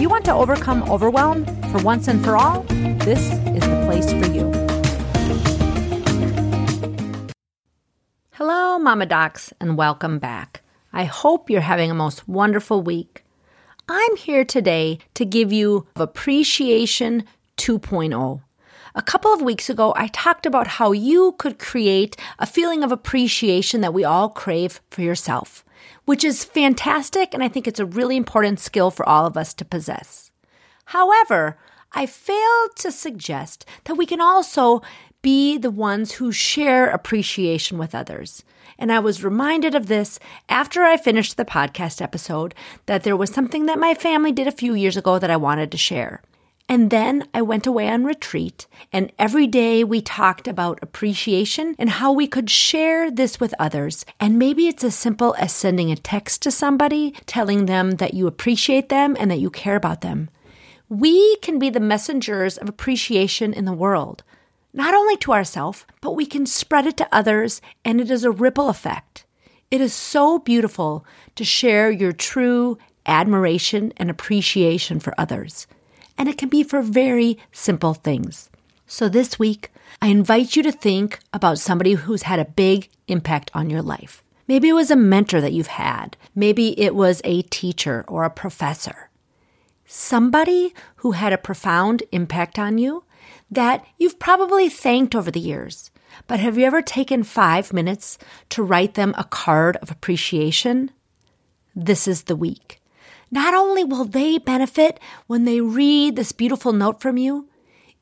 You want to overcome overwhelm for once and for all, this is the place for you. Hello, Mama Docs, and welcome back. I hope you're having a most wonderful week. I'm here today to give you Appreciation 2.0. A couple of weeks ago, I talked about how you could create a feeling of appreciation that we all crave for yourself which is fantastic. And I think it's a really important skill for all of us to possess. However, I failed to suggest that we can also be the ones who share appreciation with others. And I was reminded of this after I finished the podcast episode that there was something that my family did a few years ago that I wanted to share. And then I went away on retreat, and every day we talked about appreciation and how we could share this with others. And maybe it's as simple as sending a text to somebody, telling them that you appreciate them and that you care about them. We can be the messengers of appreciation in the world, not only to ourselves, but we can spread it to others, and it is a ripple effect. It is so beautiful to share your true admiration and appreciation for others and it can be for very simple things. So this week, I invite you to think about somebody who's had a big impact on your life. Maybe it was a mentor that you've had. Maybe it was a teacher or a professor. Somebody who had a profound impact on you that you've probably thanked over the years. But have you ever taken five minutes to write them a card of appreciation? This is the week. Not only will they benefit when they read this beautiful note from you,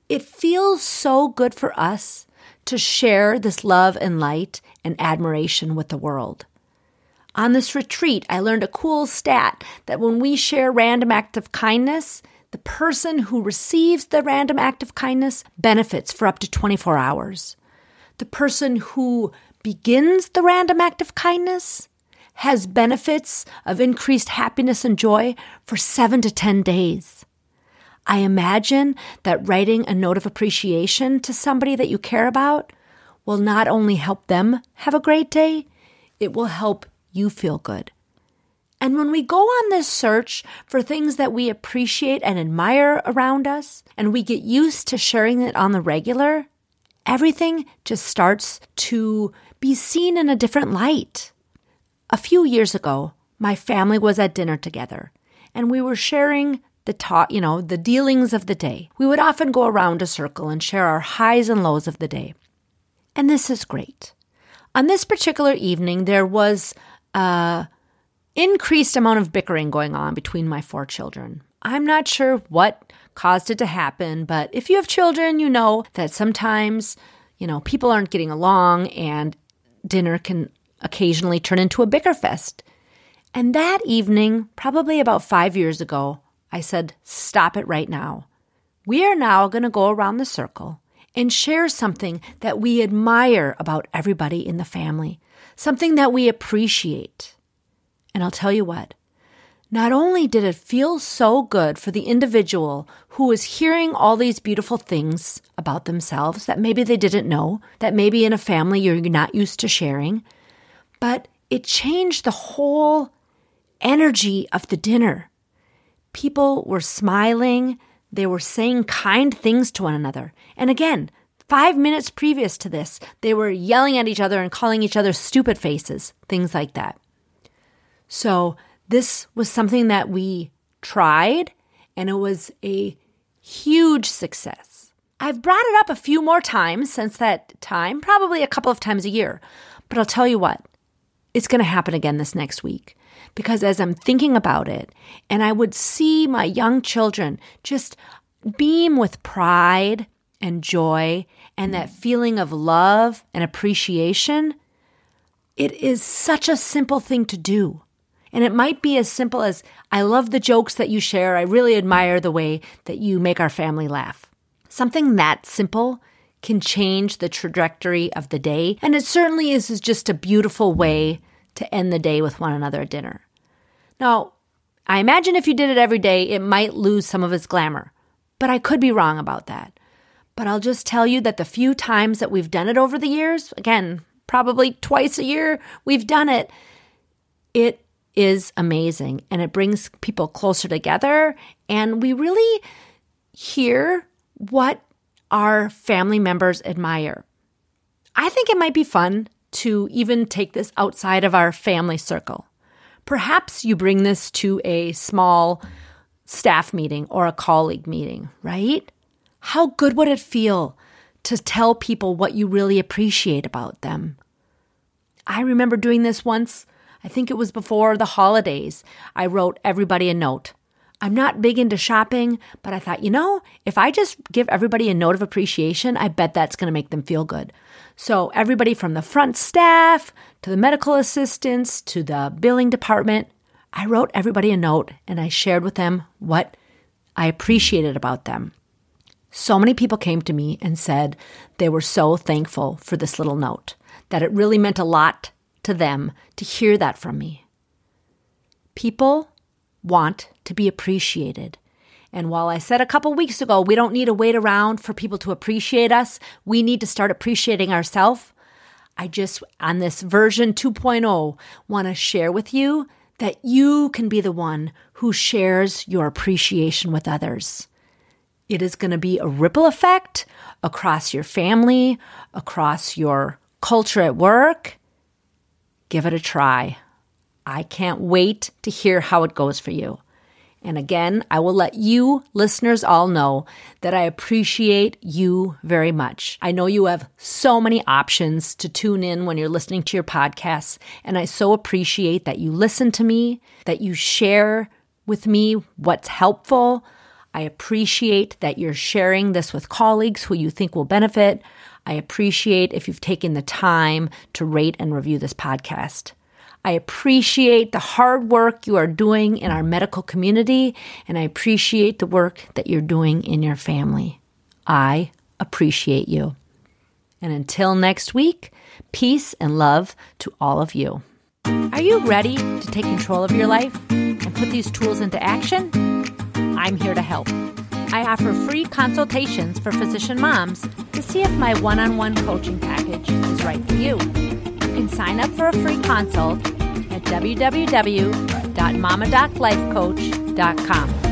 it feels so good for us to share this love and light and admiration with the world. On this retreat, I learned a cool stat that when we share random act of kindness, the person who receives the random act of kindness benefits for up to 24 hours. The person who begins the random act of kindness has benefits of increased happiness and joy for seven to 10 days. I imagine that writing a note of appreciation to somebody that you care about will not only help them have a great day, it will help you feel good. And when we go on this search for things that we appreciate and admire around us, and we get used to sharing it on the regular, everything just starts to be seen in a different light. A few years ago, my family was at dinner together and we were sharing the talk, you know, the dealings of the day. We would often go around a circle and share our highs and lows of the day. And this is great. On this particular evening, there was a increased amount of bickering going on between my four children. I'm not sure what caused it to happen, but if you have children, you know that sometimes, you know, people aren't getting along and dinner can occasionally turn into a bicker fest. And that evening, probably about five years ago, I said, Stop it right now. We are now going to go around the circle and share something that we admire about everybody in the family, something that we appreciate. And I'll tell you what, not only did it feel so good for the individual who was hearing all these beautiful things about themselves that maybe they didn't know, that maybe in a family you're not used to sharing, but it changed the whole energy of the dinner. People were smiling, they were saying kind things to one another. And again, five minutes previous to this, they were yelling at each other and calling each other stupid faces, things like that. So, this was something that we tried, and it was a huge success. I've brought it up a few more times since that time, probably a couple of times a year. But I'll tell you what, it's going to happen again this next week. Because as I'm thinking about it, and I would see my young children just beam with pride and joy and that feeling of love and appreciation, it is such a simple thing to do. And it might be as simple as I love the jokes that you share. I really admire the way that you make our family laugh. Something that simple can change the trajectory of the day. And it certainly is just a beautiful way to end the day with one another at dinner. Now, I imagine if you did it every day, it might lose some of its glamour, but I could be wrong about that. But I'll just tell you that the few times that we've done it over the years, again, probably twice a year we've done it, it is amazing and it brings people closer together. And we really hear what our family members admire. I think it might be fun to even take this outside of our family circle. Perhaps you bring this to a small staff meeting or a colleague meeting, right? How good would it feel to tell people what you really appreciate about them? I remember doing this once. I think it was before the holidays. I wrote everybody a note. I'm not big into shopping, but I thought, you know, if I just give everybody a note of appreciation, I bet that's going to make them feel good. So, everybody from the front staff to the medical assistants to the billing department, I wrote everybody a note and I shared with them what I appreciated about them. So many people came to me and said they were so thankful for this little note, that it really meant a lot to them to hear that from me. People want to be appreciated. And while I said a couple weeks ago, we don't need to wait around for people to appreciate us, we need to start appreciating ourselves. I just, on this version 2.0, want to share with you that you can be the one who shares your appreciation with others. It is going to be a ripple effect across your family, across your culture at work. Give it a try. I can't wait to hear how it goes for you. And again, I will let you listeners all know that I appreciate you very much. I know you have so many options to tune in when you're listening to your podcasts, and I so appreciate that you listen to me, that you share with me what's helpful. I appreciate that you're sharing this with colleagues who you think will benefit. I appreciate if you've taken the time to rate and review this podcast. I appreciate the hard work you are doing in our medical community, and I appreciate the work that you're doing in your family. I appreciate you. And until next week, peace and love to all of you. Are you ready to take control of your life and put these tools into action? I'm here to help. I offer free consultations for physician moms to see if my one on one coaching package is right for you. You can sign up for a free consult at www.mamadoclifecoach.com.